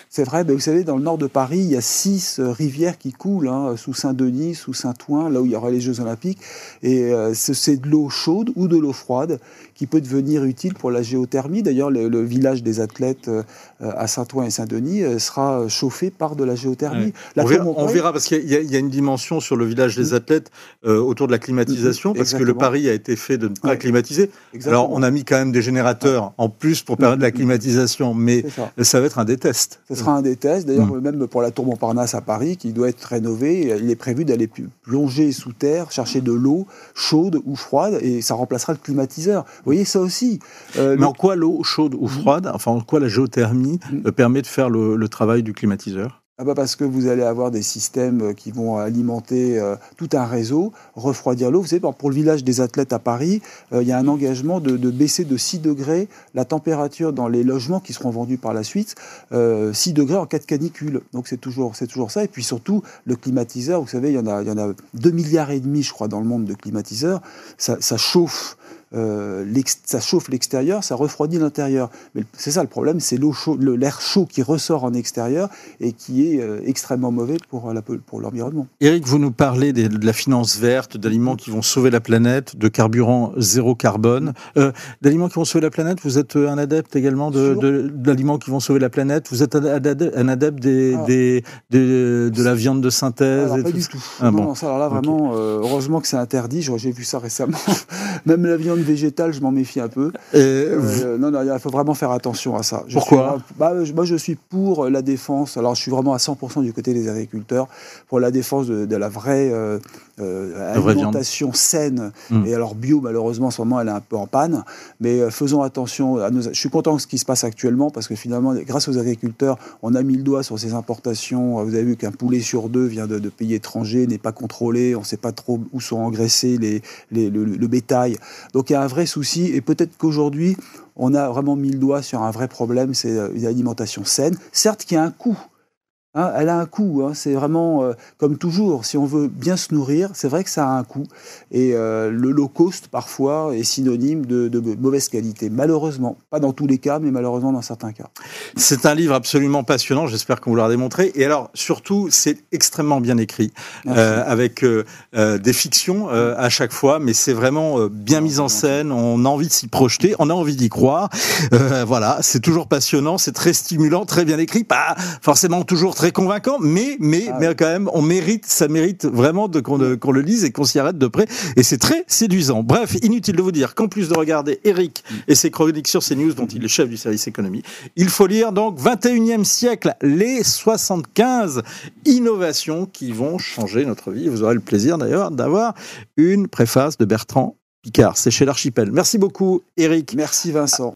c'est vrai, vous savez, dans le nord de Paris, il y a six euh, rivières qui coulent, hein, sous Saint-Denis, sous Saint-Ouen, là où il y aura les Jeux Olympiques. Et euh, c'est de l'eau chaude ou de l'eau froide qui peut devenir utile pour la géothermie. D'ailleurs, le, village des athlètes euh, à Saint-Ouen et Saint-Denis sera chauffé par de la géothermie. on, verra, parce qu'il y, a une dimension sur le village des mmh. athlètes autour de la climatisation, parce que le pari a été fait de ne pas climatiser. Alors, on a mis quand même des générateurs en plus pour permettre la mmh. climatisation, mais ça va être un des tests. Ce sera un des tests. D'ailleurs, mm. même pour la tour Montparnasse à Paris, qui doit être rénovée, il est prévu d'aller plonger sous terre, chercher de l'eau chaude ou froide, et ça remplacera le climatiseur. Vous voyez ça aussi. Euh, Mais en quoi l'eau chaude ou froide, enfin en quoi la géothermie mm. euh, permet de faire le travail du climatiseur? Ah bah parce que vous allez avoir des systèmes euh, qui vont alimenter euh, tout un réseau, refroidir l'eau. Vous savez, pour le village des athlètes à Paris, euh, il y a un engagement de, baisser de 6 degrés la température dans les logements qui seront vendus par la suite, 6 degrés en cas de canicule. Donc c'est toujours, toujours ça. Et puis surtout, le climatiseur, vous savez, il y en a, il y en a 2 milliards et demi, je crois, dans le monde de climatiseurs. Ça chauffe euh, ça chauffe l'extérieur, ça refroidit l'intérieur. Mais c'est ça le problème, c'est l'air chaud qui ressort en extérieur et qui est euh, extrêmement mauvais pour, pour l'environnement. Eric, vous nous parlez de la finance verte, d'aliments qui vont sauver la planète, de carburant zéro carbone. Euh, d'aliments qui vont sauver la planète, vous êtes un adepte également d'aliments qui vont sauver la planète Vous êtes un adepte, des, ah. des, de la viande de synthèse Pas du tout. Ah, non, ça, alors là, vraiment, heureusement que c'est interdit. J'ai vu ça récemment. Même la viande végétale, je m'en méfie un peu. Euh, non, non, il faut vraiment faire attention à ça. Pourquoi bah, Moi, je suis pour la défense. Alors, je suis vraiment à 100% du côté des agriculteurs, pour la défense de, la vraie euh, euh, alimentation saine. Hmm. Et alors, bio, malheureusement, en ce moment, elle est un peu en panne. Mais faisons attention à nos. Je suis content de ce qui se passe actuellement, parce que finalement, grâce aux agriculteurs, on a mis le doigt sur ces importations. Vous avez vu qu'un poulet sur deux vient de, pays étrangers, n'est pas contrôlé. On ne sait pas trop où sont engraissés les, les le, le, bétail. Donc, il y a un vrai souci et peut-être qu'aujourd'hui, on a vraiment mis le doigt sur un vrai problème, c'est l'alimentation saine. Certes, qui a un coût. Hein, elle a un coût, hein. c'est vraiment euh, comme toujours, si on veut bien se nourrir, c'est vrai que ça a un coût. Et euh, le low cost, parfois, est synonyme de, mauvaise qualité. Malheureusement, pas dans tous les cas, mais malheureusement dans certains cas. C'est un livre absolument passionnant, j'espère qu'on vous l'aura démontré. Et alors, surtout, c'est extrêmement bien écrit, euh, avec des fictions à chaque fois, mais c'est vraiment bien mis en scène, on a envie de s'y projeter, on a envie d'y croire. voilà, c'est toujours passionnant, c'est très stimulant, très bien écrit, pas forcément toujours très convaincant, mais, mais, Ah mais quand même, on mérite, ça mérite vraiment de, qu'on, le- qu'on le lise et qu'on s'y arrête de près. Et c'est très séduisant. Bref, inutile de vous dire qu'en plus de regarder Eric et ses chroniques sur CNews, dont il est chef du service économie, il faut lire donc 21e siècle, les 75 innovations qui vont changer notre vie. Vous aurez le plaisir d'ailleurs d'avoir une préface de Bertrand Picard. C'est chez l'Archipel. Merci beaucoup, Eric. Merci Vincent.